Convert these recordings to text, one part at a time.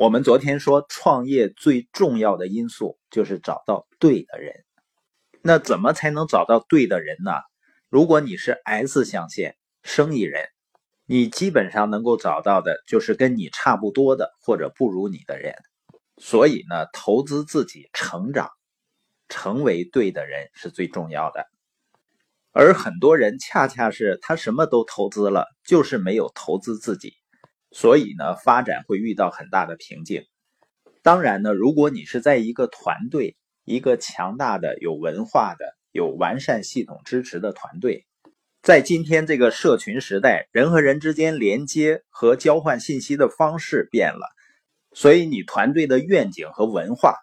我们昨天说，创业最重要的因素就是找到对的人。那怎么才能找到对的人呢？如果你是 S 象限生意人，你基本上能够找到的就是跟你差不多的或者不如你的人。所以呢，投资自己成长，成为对的人是最重要的。而很多人恰恰是他什么都投资了，就是没有投资自己，所以呢，发展会遇到很大的瓶颈。当然呢，如果你是在一个团队，一个强大的、有文化的、有完善系统支持的团队，在今天这个社群时代，人和人之间连接和交换信息的方式变了。所以，你团队的愿景和文化，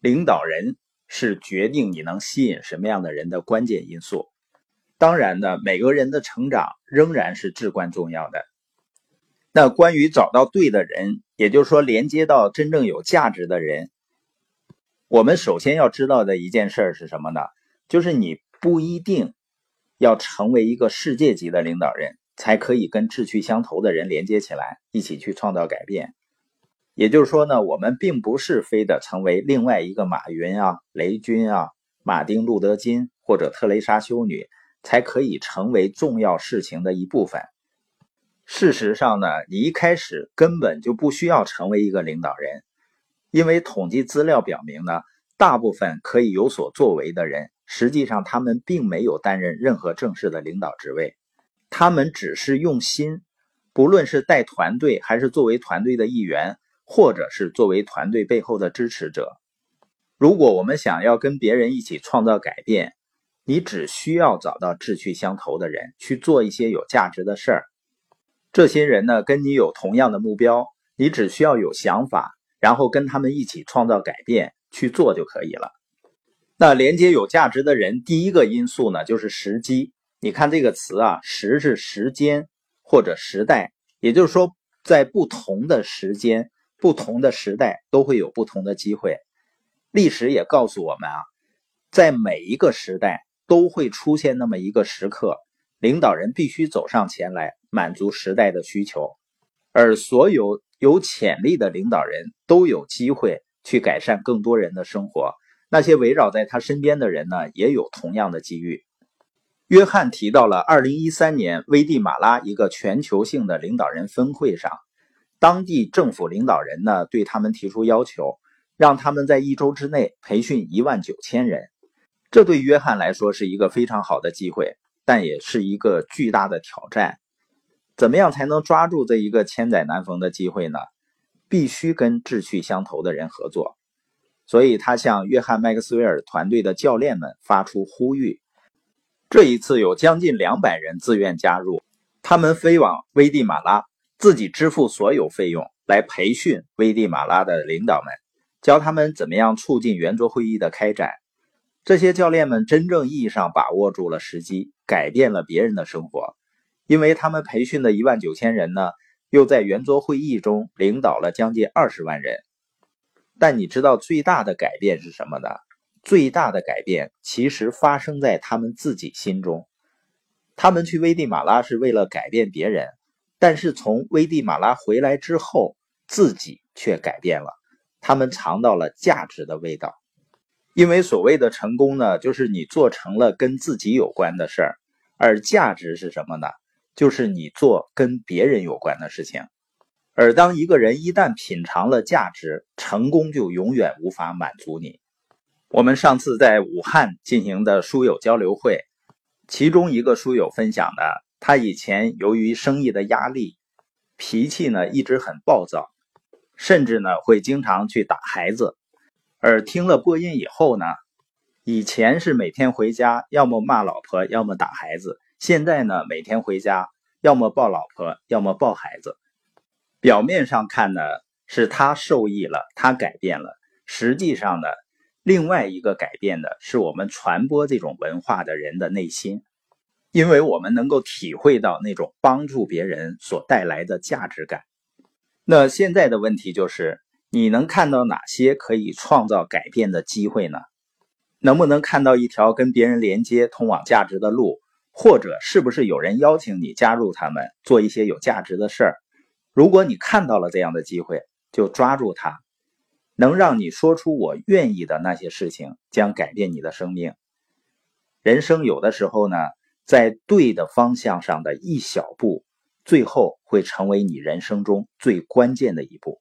领导人是决定你能吸引什么样的人的关键因素。当然呢，每个人的成长仍然是至关重要的。那关于找到对的人，也就是说连接到真正有价值的人，我们首先要知道的一件事是什么呢？就是你不一定要成为一个世界级的领导人，才可以跟志趣相投的人连接起来，一起去创造改变。也就是说呢，我们并不是非得成为另外一个马云啊、雷军啊、马丁路德金或者特蕾莎修女，才可以成为重要事情的一部分。事实上呢，你一开始根本就不需要成为一个领导人，因为统计资料表明呢，大部分可以有所作为的人，实际上他们并没有担任任何正式的领导职位，他们只是用心，不论是带团队还是作为团队的一员。或者是作为团队背后的支持者，如果我们想要跟别人一起创造改变，你只需要找到志趣相投的人去做一些有价值的事儿。这些人呢，跟你有同样的目标，你只需要有想法，然后跟他们一起创造改变去做就可以了。那连接有价值的人，第一个因素呢，就是时机。你看这个词啊，时是时间或者时代，也就是说，在不同的时间。不同的时代都会有不同的机会，历史也告诉我们啊，在每一个时代都会出现那么一个时刻，领导人必须走上前来满足时代的需求，而所有有潜力的领导人都有机会去改善更多人的生活，那些围绕在他身边的人呢，也有同样的机遇。约翰提到了2013年危地马拉一个全球性的领导人峰会上。当地政府领导人呢，对他们提出要求，让他们在一周之内培训一万九千人。这对约翰来说是一个非常好的机会，但也是一个巨大的挑战。怎么样才能抓住这一个千载难逢的机会呢？必须跟志趣相投的人合作。所以他向约翰麦克斯韦尔团队的教练们发出呼吁。这一次有将近两百人自愿加入，他们飞往危地马拉。自己支付所有费用来培训危地马拉的领导们，教他们怎么样促进圆桌会议的开展。这些教练们真正意义上把握住了时机，改变了别人的生活，因为他们培训的一万九千人呢，又在圆桌会议中领导了将近二十万人。但你知道最大的改变是什么呢？最大的改变其实发生在他们自己心中。他们去危地马拉是为了改变别人。但是从危地马拉回来之后，自己却改变了。他们尝到了价值的味道，因为所谓的成功呢，就是你做成了跟自己有关的事儿，而价值是什么呢？就是你做跟别人有关的事情。而当一个人一旦品尝了价值，成功就永远无法满足你。我们上次在武汉进行的书友交流会，其中一个书友分享的。他以前由于生意的压力，脾气呢一直很暴躁，甚至呢会经常去打孩子。而听了播音以后呢，以前是每天回家要么骂老婆，要么打孩子，现在呢每天回家要么抱老婆，要么抱孩子。表面上看呢是他受益了，他改变了，实际上呢另外一个改变的是我们传播这种文化的人的内心。因为我们能够体会到那种帮助别人所带来的价值感。那现在的问题就是，你能看到哪些可以创造改变的机会呢？能不能看到一条跟别人连接通往价值的路或者是不是有人邀请你加入他们做一些有价值的事儿？如果你看到了这样的机会就抓住它能让你说出我愿意的那些事情将改变你的生命。人生有的时候呢在对的方向上的一小步最后会成为你人生中最关键的一步。